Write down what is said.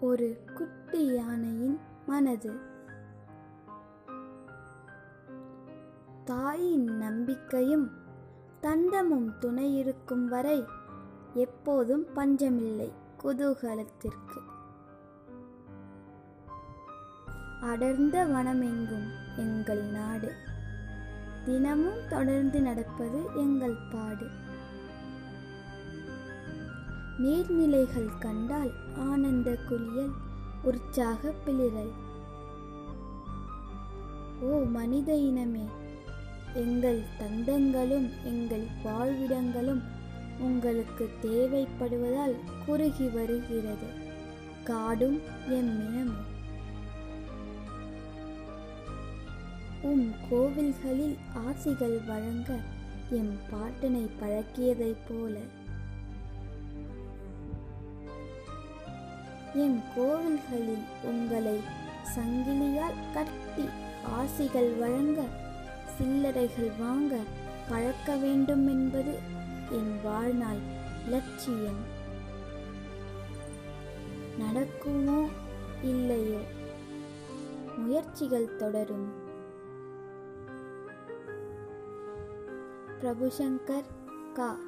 ஒரு குட்டி யானையின் மனது. தாயின் நம்பிக்கையும் தந்தமும் துணை இருக்கும் வரை எப்போதும் பஞ்சமில்லை குதூகலத்திற்கு. அடர்ந்த வனமெங்கும் எங்கள் நாடு. தினமும் தொடர்ந்து நடப்பது எங்கள் பாடு. நீர்நிலைகள் கண்டால் ஆனந்த குளியல் உற்சாக பிளிரல். ஓ மனித இனமே எங்கள் தந்தங்களும் எங்கள் வாழ்விடங்களும் உங்களுக்கு தேவைப்படுவதால் குறுகி வருகிறது. காடும் எம்மினமும் உம் கோவில்களில் ஆசிகள் வழங்க எம் பாட்டனை பழக்கியதைப் போல என் கோவில்களில் உங்களை சங்கிலியால் கட்டி ஆசிகள் வழங்க சில்லறைகள் வாங்க பழக்க வேண்டும் என்பது என் வாழ்நாள் லட்சியம். நடக்குமோ இல்லையோ? முயற்சிகள் தொடரும். பிரபுசங்கர் கா.